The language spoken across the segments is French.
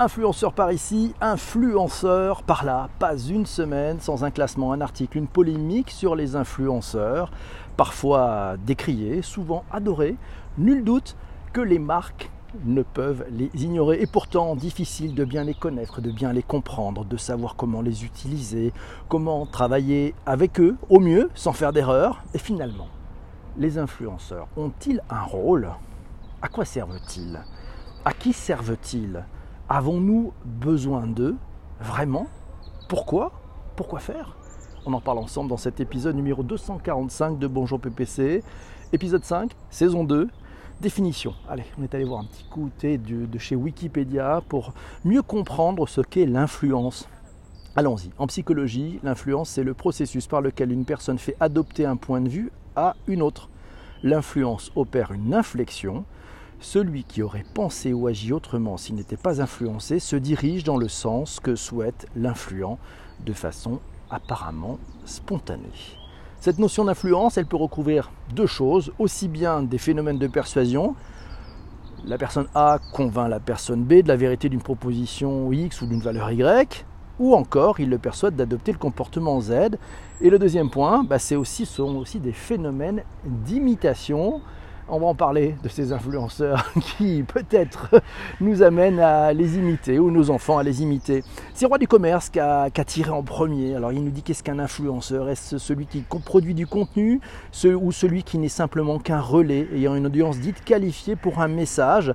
Influenceur par ici, influenceur par là, pas une semaine sans un classement, un article, une polémique sur les influenceurs, parfois décriés, souvent adorés. Nul doute que les marques ne peuvent les ignorer. Et pourtant difficile de bien les connaître, de bien les comprendre, de savoir comment les utiliser, comment travailler avec eux au mieux sans faire d'erreur. Et finalement, les influenceurs ont-ils un rôle? À quoi servent-ils? À qui servent-ils? Avons-nous besoin d'eux Vraiment? Pourquoi? Pourquoi faire? On en parle ensemble dans cet épisode numéro 245 de Bonjour PPC, épisode 5, saison 2. Définition. Allez, on est allé voir un petit coup de chez Wikipédia pour mieux comprendre ce qu'est l'influence. Allons-y. En psychologie, l'influence, c'est le processus par lequel une personne fait adopter un point de vue à une autre. L'influence opère une inflexion celui qui aurait pensé ou agi autrement s'il n'était pas influencé se dirige dans le sens que souhaite l'influent de façon apparemment spontanée. Cette notion d'influence, elle peut recouvrir deux choses, aussi bien des phénomènes de persuasion, la personne A convainc la personne B de la vérité d'une proposition X ou d'une valeur Y, ou encore il le persuade d'adopter le comportement Z. Et le deuxième point, bah, aussi, sont aussi des phénomènes d'imitation on va en parler de ces influenceurs qui peut-être nous amènent à les imiter ou nos enfants à les imiter. C'est Roi du commerce qui a, tiré en premier. Alors il nous dit qu'est-ce qu'un influenceur? Est-ce celui qui produit du contenu ou celui qui n'est simplement qu'un relais ayant une audience dite qualifiée pour un message?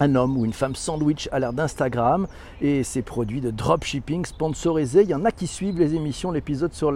Un homme ou une femme sandwich à l'ère d'Instagram et ses produits de dropshipping sponsorisés. Il y en a qui suivent les émissions. L'épisode sur,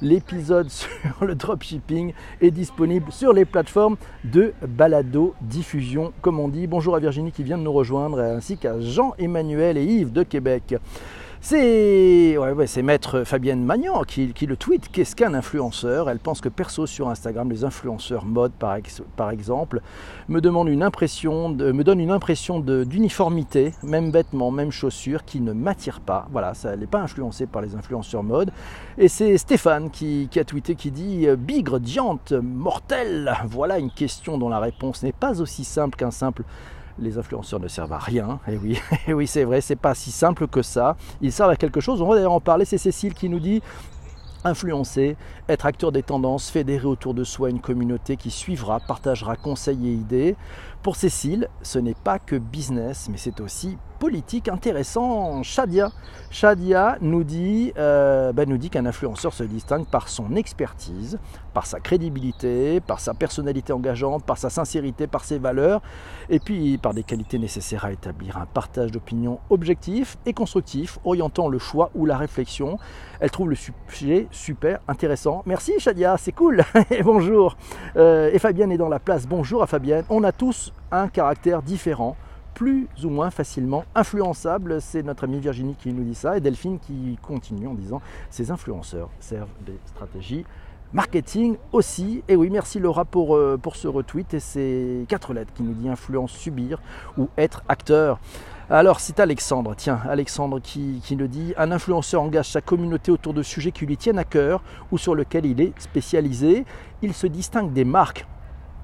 l'épisode sur le dropshipping est disponible sur les plateformes de balado diffusion, comme on dit. Bonjour à Virginie qui vient de nous rejoindre, ainsi qu'à Jean-Emmanuel et Yves de Québec. C'est maître Fabienne Magnan qui, le tweet. Qu'est-ce qu'un influenceur? Elle pense que perso sur Instagram, les influenceurs mode par, exemple, me, une impression donnent une impression d'uniformité, même vêtements, même chaussures, qui ne m'attirent pas. Voilà, ça n'est pas influencé par les influenceurs mode. Et c'est Stéphane qui, qui, a tweeté qui dit Bigre, diante, mortel Voilà une question dont la réponse n'est pas aussi simple qu'un simple les influenceurs ne servent à rien. Et oui, et oui c'est vrai, c'est pas si simple que ça. Ils servent à quelque chose. On va d'ailleurs en parler. C'est Cécile qui nous dit influencer, être acteur des tendances, fédérer autour de soi une communauté qui suivra, partagera conseils et idées. Pour Cécile, ce n'est pas que business, mais c'est aussi politique intéressant. Shadia, Shadia nous dit, euh, ben, dit qu'un influenceur se distingue par son expertise, par sa crédibilité, par sa personnalité engageante, par sa sincérité, par ses valeurs, et puis par des qualités nécessaires à établir un partage d'opinions objectif et constructif, orientant le choix ou la réflexion. Elle trouve le sujet super intéressant. Merci Shadia, c'est cool. et bonjour. Euh, et Fabienne est dans la place. Bonjour à Fabienne. On a tous un caractère différent plus ou moins facilement influençable. C'est notre amie Virginie qui nous dit ça et Delphine qui continue en disant ces influenceurs servent des stratégies marketing aussi. Et oui, merci Laura pour, euh, pour ce retweet et ces quatre lettres qui nous dit influence, subir ou être acteur. Alors c'est Alexandre, tiens, Alexandre qui, qui nous dit un influenceur engage sa communauté autour de sujets qui lui tiennent à cœur ou sur lesquels il est spécialisé. Il se distingue des marques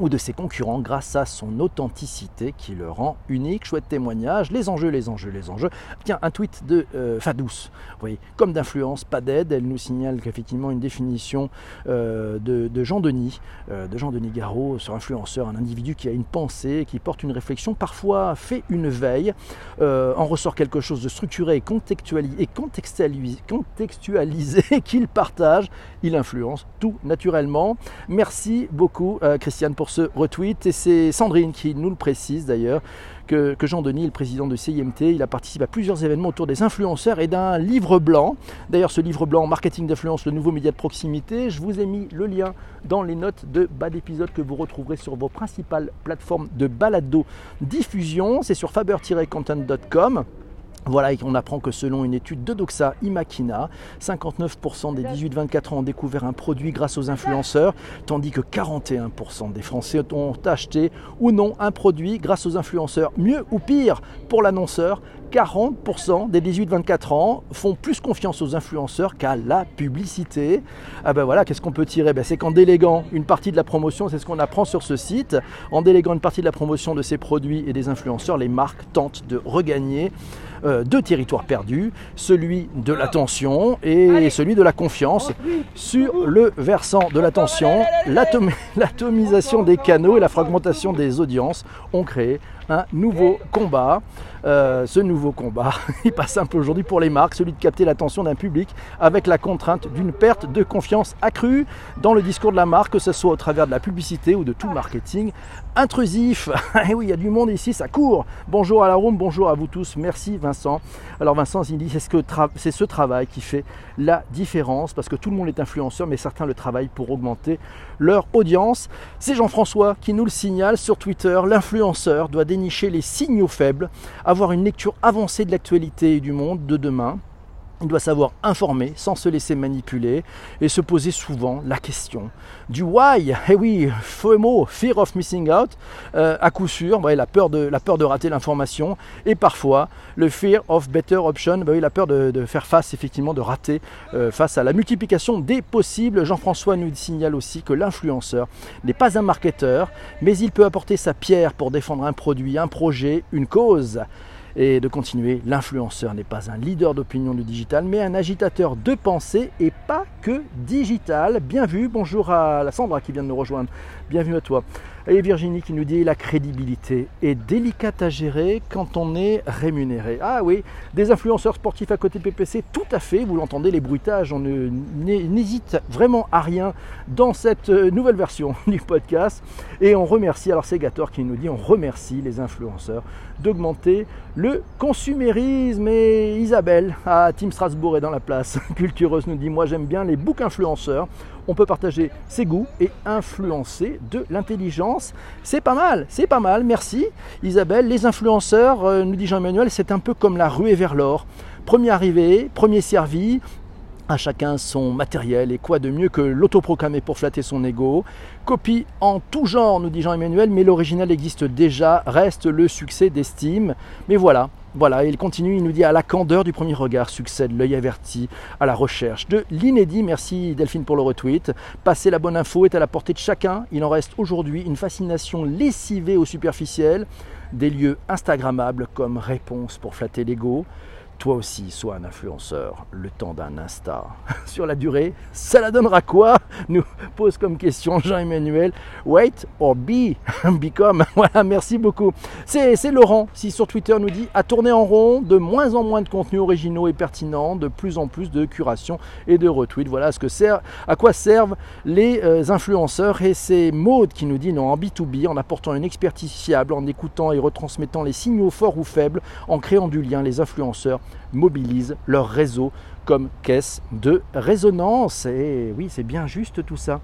ou de ses concurrents grâce à son authenticité qui le rend unique. Chouette témoignage, les enjeux, les enjeux, les enjeux. Tiens, un tweet de euh, Fadous, oui, comme d'influence, pas d'aide. Elle nous signale qu'effectivement une définition euh, de, Jean Denis, euh, de Jean Denis Garot sur influenceur, un individu qui a une pensée, qui porte une réflexion, parfois fait une veille, en ressort quelque chose de structuré et contextualisé, contextualisé, contextualisé qu'il partage, il influence tout naturellement. Merci beaucoup Christiane pour ce retweet. Et c'est Sandrine qui nous le précise d'ailleurs. Que, Jean-Denis, le président de CIMT, il a participé à plusieurs événements autour des influenceurs et d'un livre blanc. D'ailleurs, ce livre blanc, Marketing d'influence, le nouveau média de proximité, je vous ai mis le lien dans les notes de bas d'épisode que vous retrouverez sur vos principales plateformes de balado diffusion. C'est sur faber-content.com. Voilà, on apprend que selon une étude de Doxa Imakina, 59% des 18-24 ans ont découvert un produit grâce aux influenceurs, tandis que 41% des Français ont acheté ou non un produit grâce aux influenceurs. Mieux ou pire pour l'annonceur 40% des 18-24 ans font plus confiance aux influenceurs qu'à la publicité. Ah ben voilà, qu'est-ce qu'on peut tirer? Ben C'est qu'en déléguant une partie de la promotion, c'est ce qu'on apprend sur ce site, en déléguant une partie de la promotion de ces produits et des influenceurs, les marques tentent de regagner euh, deux territoires perdus, celui de l'attention et celui de la confiance. Sur le versant de l'attention, l'atomisation des canaux et la fragmentation des audiences ont créé un nouveau combat. Euh, ce nouveau combat, il passe un peu aujourd'hui pour les marques, celui de capter l'attention d'un public avec la contrainte d'une perte de confiance accrue dans le discours de la marque, que ce soit au travers de la publicité ou de tout marketing intrusif. Et eh oui, il y a du monde ici, ça court. Bonjour à la room, bonjour à vous tous. Merci Vincent. Alors Vincent, il dit c'est ce, c'est ce travail qui fait la différence parce que tout le monde est influenceur, mais certains le travaillent pour augmenter leur audience. C'est Jean-François qui nous le signale sur Twitter. L'influenceur doit les signaux faibles, avoir une lecture avancée de l'actualité et du monde de demain. Il doit savoir informer sans se laisser manipuler et se poser souvent la question du why? Eh oui, FOMO, Fear of Missing Out, euh, à coup sûr, bah la, peur de, peur de rater l'information et parfois le Fear of Better Option, bah la peur de, faire face effectivement, de rater euh, face à la multiplication des possibles. Jean-François nous signale aussi que l'influenceur n'est pas un marketeur, mais il peut apporter sa pierre pour défendre un produit, un projet, une cause et de continuer. L'influenceur n'est pas un leader d'opinion du digital, mais un agitateur de pensée et pas que digital. Bien vu, bonjour à la Sandra qui vient de nous rejoindre. Bienvenue à toi. Et Virginie qui nous dit la crédibilité est délicate à gérer quand on est rémunéré. Ah oui, des influenceurs sportifs à côté PPC, tout à fait, vous l'entendez, les bruitages, on n'hésite vraiment à rien dans cette euh, nouvelle version du podcast. Et on remercie, alors c'est Gator qui nous dit, on remercie les influenceurs d'augmenter le consumérisme. Et Isabelle à Team Strasbourg est dans la place. Cultureuse nous dit, moi j'aime bien les books influenceurs on peut partager ses goûts et influencer de l'intelligence. C'est pas mal, c'est pas mal, merci Isabelle. Les influenceurs, euh, nous dit Jean-Emmanuel, c'est un peu comme la ruée vers l'or. Premier arrivé, premier servi, à chacun son matériel et quoi de mieux que l'autoproclamé pour flatter son ego. Copie en tout genre, nous dit Jean-Emmanuel, mais l'original existe déjà, reste le succès d'estime. Mais voilà, voilà, il continue, il nous dit à la candeur du premier regard succède l'œil averti, à la recherche de l'inédit. Merci Delphine pour le retweet. Passer la bonne info est à la portée de chacun. Il en reste aujourd'hui une fascination lessivée au superficiel, des lieux Instagrammables comme réponse pour flatter l'ego. Toi aussi, sois un influenceur, le temps d'un Insta. Sur la durée, ça la donnera quoi? Nous pose comme question Jean-Emmanuel. Wait or be, become. Voilà, merci beaucoup. C'est Laurent, si sur Twitter nous dit à tourner en rond, de moins en moins de contenus originaux et pertinents, de plus en plus de curation et de retweets. Voilà ce que sert, à quoi servent les euh, influenceurs. Et c'est Maude qui nous dit non, en B2B, en apportant une expertise fiable, en écoutant et retransmettant les signaux forts ou faibles, en créant du lien, les influenceurs mobilisent leur réseau comme caisse de résonance. Et oui, c'est bien juste tout ça.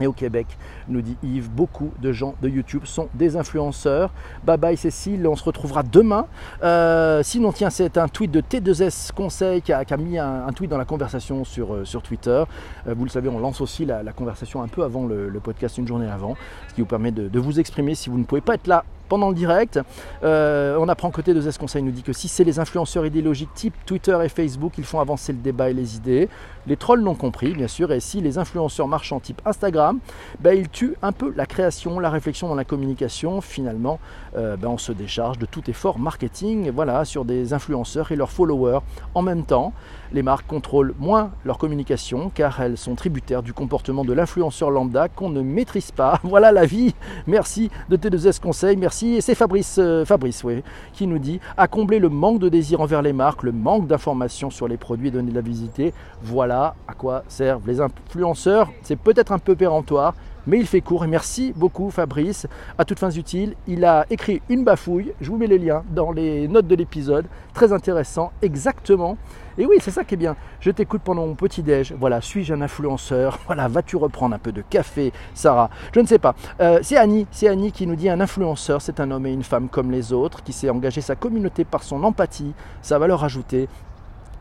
Et au Québec, nous dit Yves, beaucoup de gens de YouTube sont des influenceurs. Bye bye Cécile, on se retrouvera demain. Euh, sinon, tiens, c'est un tweet de T2S Conseil qui a, mis un, tweet dans la conversation sur, euh, Twitter. Euh, vous le savez, on lance aussi la, conversation un peu avant le, podcast, une journée avant, ce qui vous permet de vous exprimer si vous ne pouvez pas être là pendant le direct. Euh, on apprend côté de Z Conseil nous dit que si c'est les influenceurs idéologiques type Twitter et Facebook, ils font avancer le débat et les idées. Les trolls l'ont compris, bien sûr, et si les influenceurs marchand type Instagram, ben, ils tuent un peu la création, la réflexion dans la communication. Finalement, euh, ben, on se décharge de tout effort marketing voilà, sur des influenceurs et leurs followers. En même temps, les marques contrôlent moins leur communication car elles sont tributaires du comportement de l'influenceur lambda qu'on ne maîtrise pas. Voilà la vie. Merci de T2S Conseil. Merci. Et c'est Fabrice, euh, Fabrice qui nous dit à combler le manque de désir envers les marques, le manque d'informations sur les produits et donner de la visiter. Voilà à quoi servent les influenceurs. C'est peut-être un peu péremptoire, mais il fait court. Et merci beaucoup Fabrice. À toutes fins utiles, il a écrit une bafouille. Je vous mets les liens dans les notes de l'épisode. Très intéressant, exactement. Et oui, c'est ça qui est bien. Je t'écoute pendant mon petit déj. Voilà, suis-je un influenceur? Voilà, vas-tu reprendre un peu de café, Sarah? Je ne sais pas. Euh, c'est Annie, c'est Annie qui nous dit un influenceur, c'est un homme et une femme comme les autres, qui sait engager sa communauté par son empathie, sa valeur ajoutée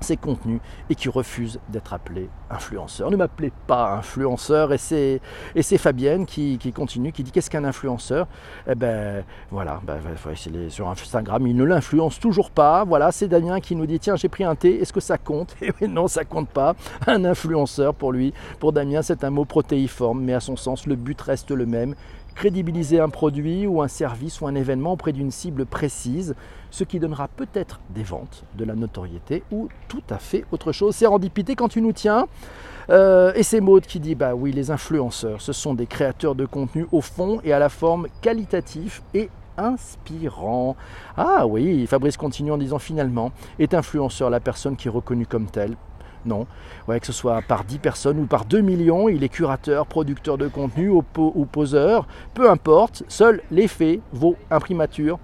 ses contenus et qui refuse d'être appelé influenceur. Ne m'appelez pas influenceur. Et c'est, et c'est Fabienne qui, continue, qui dit qu'est-ce qu'un influenceur? Eh ben voilà, ben, sur Instagram, il ne l'influence toujours pas. Voilà, c'est Damien qui nous dit tiens j'ai pris un thé, est-ce que ça compte? Et eh non, ça compte pas. Un influenceur pour lui, pour Damien c'est un mot protéiforme, mais à son sens le but reste le même, crédibiliser un produit ou un service ou un événement auprès d'une cible précise, ce qui donnera peut-être des ventes, de la notoriété ou tout à fait autre chose. C'est Randipité quand tu nous tiens. Euh, et c'est Maud qui dit bah oui, les influenceurs, ce sont des créateurs de contenu au fond et à la forme qualitatif et inspirant. Ah oui, Fabrice continue en disant finalement, est influenceur la personne qui est reconnue comme telle non. Ouais, que ce soit par 10 personnes ou par 2 millions, il est curateur, producteur de contenu ou, poseur, peu importe, seul l'effet vaut imprimature,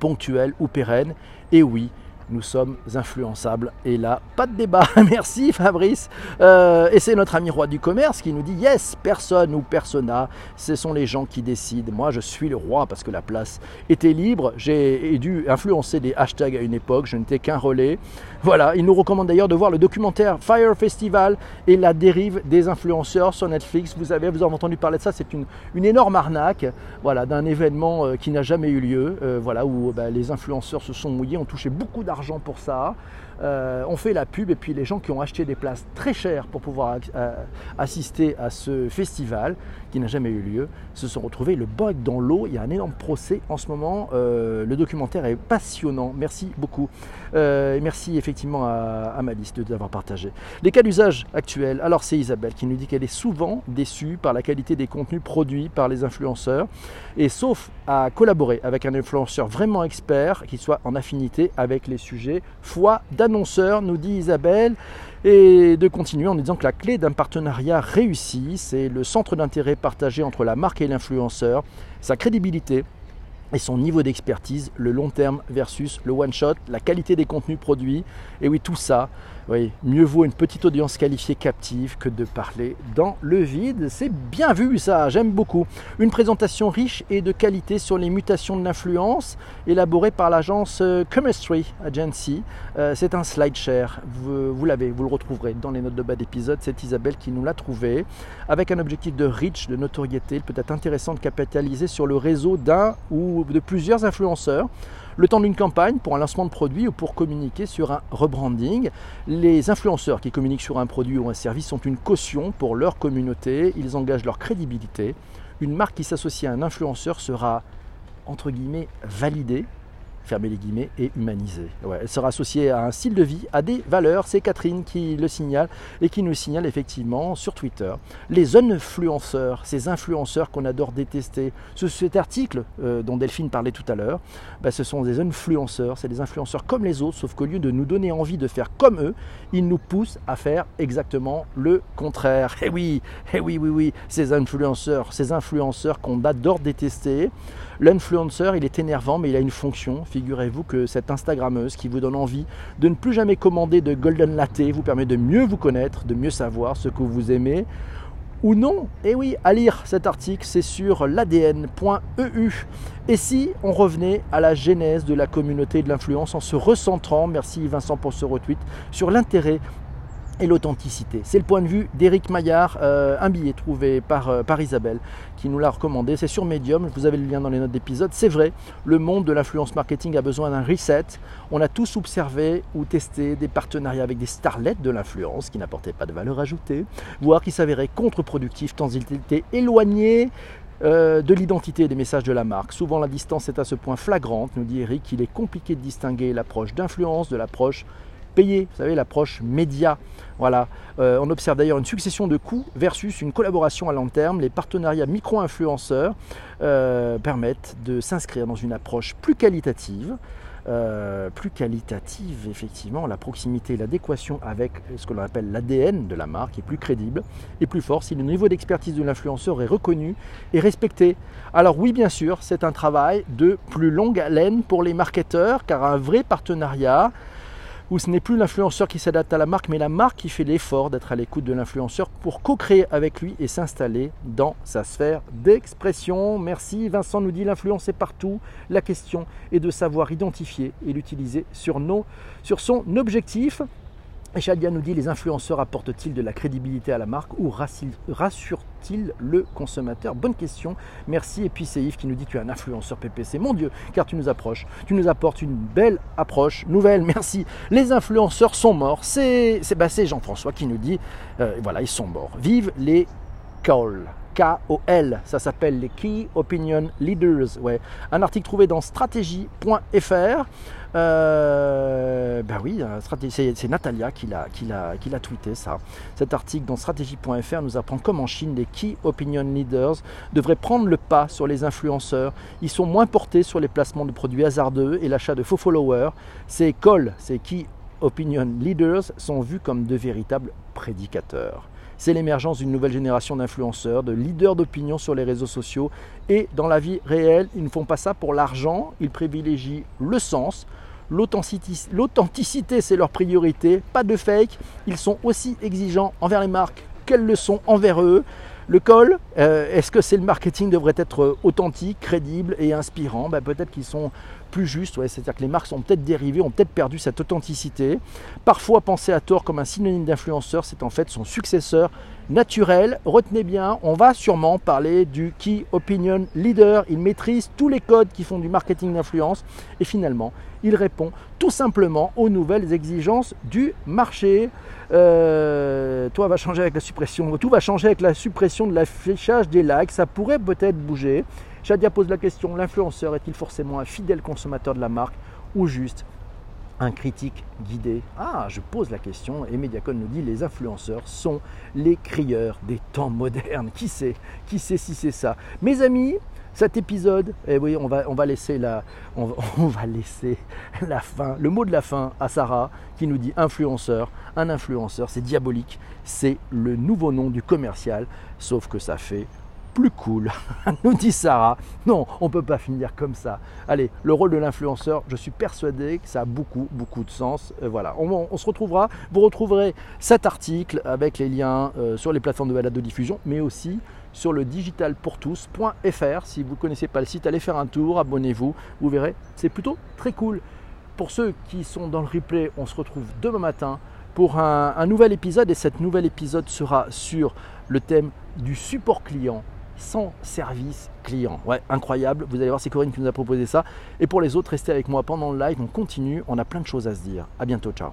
ponctuelle ou pérenne. Et oui, nous sommes influençables. Et là, pas de débat. Merci Fabrice. Euh, et c'est notre ami roi du commerce qui nous dit Yes, personne ou persona, ce sont les gens qui décident. Moi, je suis le roi parce que la place était libre. J'ai dû influencer des hashtags à une époque. Je n'étais qu'un relais. Voilà, il nous recommande d'ailleurs de voir le documentaire Fire Festival et la dérive des influenceurs sur Netflix. Vous avez, vous avez entendu parler de ça, c'est une, une, énorme arnaque voilà, d'un événement euh, qui n'a jamais eu lieu, euh, voilà, où bah, les influenceurs se sont mouillés, ont touché beaucoup d'argent pour ça. Euh, on fait la pub et puis les gens qui ont acheté des places très chères pour pouvoir euh, assister à ce festival qui n'a jamais eu lieu se sont retrouvés le bug dans l'eau. Il y a un énorme procès en ce moment. Euh, le documentaire est passionnant. Merci beaucoup. et merci effectivement à, Malice de l'avoir partagé. Les cas d'usage actuels. Alors c'est Isabelle qui nous dit qu'elle est souvent déçue par la qualité des contenus produits par les influenceurs. Et sauf à collaborer avec un influenceur vraiment expert qui soit en affinité avec les sujets, foi d'un nous dit Isabelle, et de continuer en disant que la clé d'un partenariat réussi, c'est le centre d'intérêt partagé entre la marque et l'influenceur, sa crédibilité et son niveau d'expertise, le long terme versus le one shot, la qualité des contenus produits, et oui, tout ça oui, mieux vaut une petite audience qualifiée captive que de parler dans le vide. C'est bien vu ça, j'aime beaucoup. Une présentation riche et de qualité sur les mutations de l'influence, élaborée par l'agence euh, Chemistry Agency. Euh, c'est un slide share, vous, l'avez, vous le retrouverez dans les notes de bas d'épisode. C'est Isabelle qui nous l'a trouvé. Avec un objectif de reach, de notoriété, il peut être intéressant de capitaliser sur le réseau d'un ou de plusieurs influenceurs le temps d'une campagne pour un lancement de produit ou pour communiquer sur un rebranding. Les influenceurs qui communiquent sur un produit ou un service sont une caution pour leur communauté, ils engagent leur crédibilité. Une marque qui s'associe à un influenceur sera entre guillemets validée fermer les guillemets, et humanisée. elle sera associée à un style de vie, à des valeurs. C'est Catherine qui le signale et qui nous signale effectivement sur Twitter. Les influenceurs, ces influenceurs qu'on adore détester. Ce, cet article euh, dont Delphine parlait tout à l'heure, bah, ce sont des influenceurs, c'est des influenceurs comme les autres, sauf qu'au lieu de nous donner envie de faire comme eux, ils nous poussent à faire exactement le contraire. Eh oui, eh oui, oui, oui, ces influenceurs, ces influenceurs qu'on adore détester. L'influenceur, il est énervant, mais il a une fonction. Figurez-vous que cette Instagrammeuse qui vous donne envie de ne plus jamais commander de Golden Latte vous permet de mieux vous connaître, de mieux savoir ce que vous aimez ou non. Et oui, à lire cet article, c'est sur l'adn.eu. Et si on revenait à la genèse de la communauté de l'influence en se recentrant, merci Vincent pour ce retweet, sur l'intérêt et l'authenticité. C'est le point de vue d'Éric Maillard, euh, un billet trouvé par, euh, par Isabelle qui nous l'a recommandé. C'est sur Medium, vous avez le lien dans les notes d'épisode. C'est vrai, le monde de l'influence marketing a besoin d'un reset. On a tous observé ou testé des partenariats avec des starlets de l'influence qui n'apportaient pas de valeur ajoutée, voire qui s'avéraient contre-productifs tant ils étaient éloignés euh, de l'identité et des messages de la marque. Souvent la distance est à ce point flagrante, nous dit Eric, qu'il est compliqué de distinguer l'approche d'influence de l'approche vous savez, l'approche média. Voilà. Euh, on observe d'ailleurs une succession de coûts versus une collaboration à long terme. Les partenariats micro-influenceurs euh, permettent de s'inscrire dans une approche plus qualitative. Euh, plus qualitative, effectivement, la proximité l'adéquation avec ce que l'on appelle l'ADN de la marque est plus crédible et plus fort si le niveau d'expertise de l'influenceur est reconnu et respecté. Alors oui, bien sûr, c'est un travail de plus longue haleine pour les marketeurs, car un vrai partenariat où ce n'est plus l'influenceur qui s'adapte à la marque, mais la marque qui fait l'effort d'être à l'écoute de l'influenceur pour co-créer avec lui et s'installer dans sa sphère d'expression. Merci. Vincent nous dit l'influence est partout. La question est de savoir identifier et l'utiliser sur, sur son objectif. Et Shadia nous dit les influenceurs apportent-ils de la crédibilité à la marque ou rassurent-ils le consommateur? Bonne question. Merci. Et puis c'est Yves qui nous dit tu es un influenceur PPC. Mon Dieu, car tu nous approches. Tu nous apportes une belle approche. Nouvelle, merci. Les influenceurs sont morts. C'est bah, Jean-François qui nous dit euh, voilà, ils sont morts. Vive les calls. K-O-L, ça s'appelle les Key Opinion Leaders. Ouais. Un article trouvé dans stratégie.fr. Euh, ben oui, c'est Natalia qui l'a tweeté ça. Cet article dans stratégie.fr nous apprend comment en Chine, les Key Opinion Leaders devraient prendre le pas sur les influenceurs. Ils sont moins portés sur les placements de produits hasardeux et l'achat de faux followers. Ces calls, ces Key Opinion Leaders sont vus comme de véritables prédicateurs c'est l'émergence d'une nouvelle génération d'influenceurs, de leaders d'opinion sur les réseaux sociaux. Et dans la vie réelle, ils ne font pas ça pour l'argent, ils privilégient le sens. L'authenticité, c'est leur priorité, pas de fake. Ils sont aussi exigeants envers les marques qu'elles le sont envers eux. Le col, euh, est-ce que c'est le marketing devrait être authentique, crédible et inspirant? Ben, Peut-être qu'ils sont plus justes, c'est-à-dire que les marques sont peut-être dérivées, ont peut-être perdu cette authenticité. Parfois pensé à tort comme un synonyme d'influenceur, c'est en fait son successeur naturel. Retenez bien, on va sûrement parler du Key Opinion Leader. Il maîtrise tous les codes qui font du marketing d'influence et finalement, il répond tout simplement aux nouvelles exigences du marché. Euh, toi va changer avec la suppression, tout va changer avec la suppression de l'affichage des likes. Ça pourrait peut-être bouger. Shadia pose la question l'influenceur est-il forcément un fidèle consommateur de la marque ou juste un critique guidé? Ah, je pose la question et Mediacon nous dit les influenceurs sont les crieurs des temps modernes. Qui sait Qui sait si c'est ça? Mes amis, cet épisode, eh oui, on va, on va, laisser la, on, va laisser la fin, le mot de la fin à Sarah qui nous dit influenceur. Un influenceur, c'est diabolique, c'est le nouveau nom du commercial, sauf que ça fait plus cool, nous dit Sarah. Non, on ne peut pas finir comme ça. Allez, le rôle de l'influenceur, je suis persuadé que ça a beaucoup, beaucoup de sens. Euh, voilà, on, se retrouvera. Vous retrouverez cet article avec les liens euh, sur les plateformes de balade de diffusion, mais aussi sur le digitalpourtous.fr. Si vous ne connaissez pas le site, allez faire un tour, abonnez-vous, vous verrez, c'est plutôt très cool. Pour ceux qui sont dans le replay, on se retrouve demain matin pour un, un nouvel épisode et cet nouvel épisode sera sur le thème du support client sans service client. Ouais, incroyable. Vous allez voir, c'est Corinne qui nous a proposé ça. Et pour les autres, restez avec moi pendant le live. On continue. On a plein de choses à se dire. À bientôt. Ciao.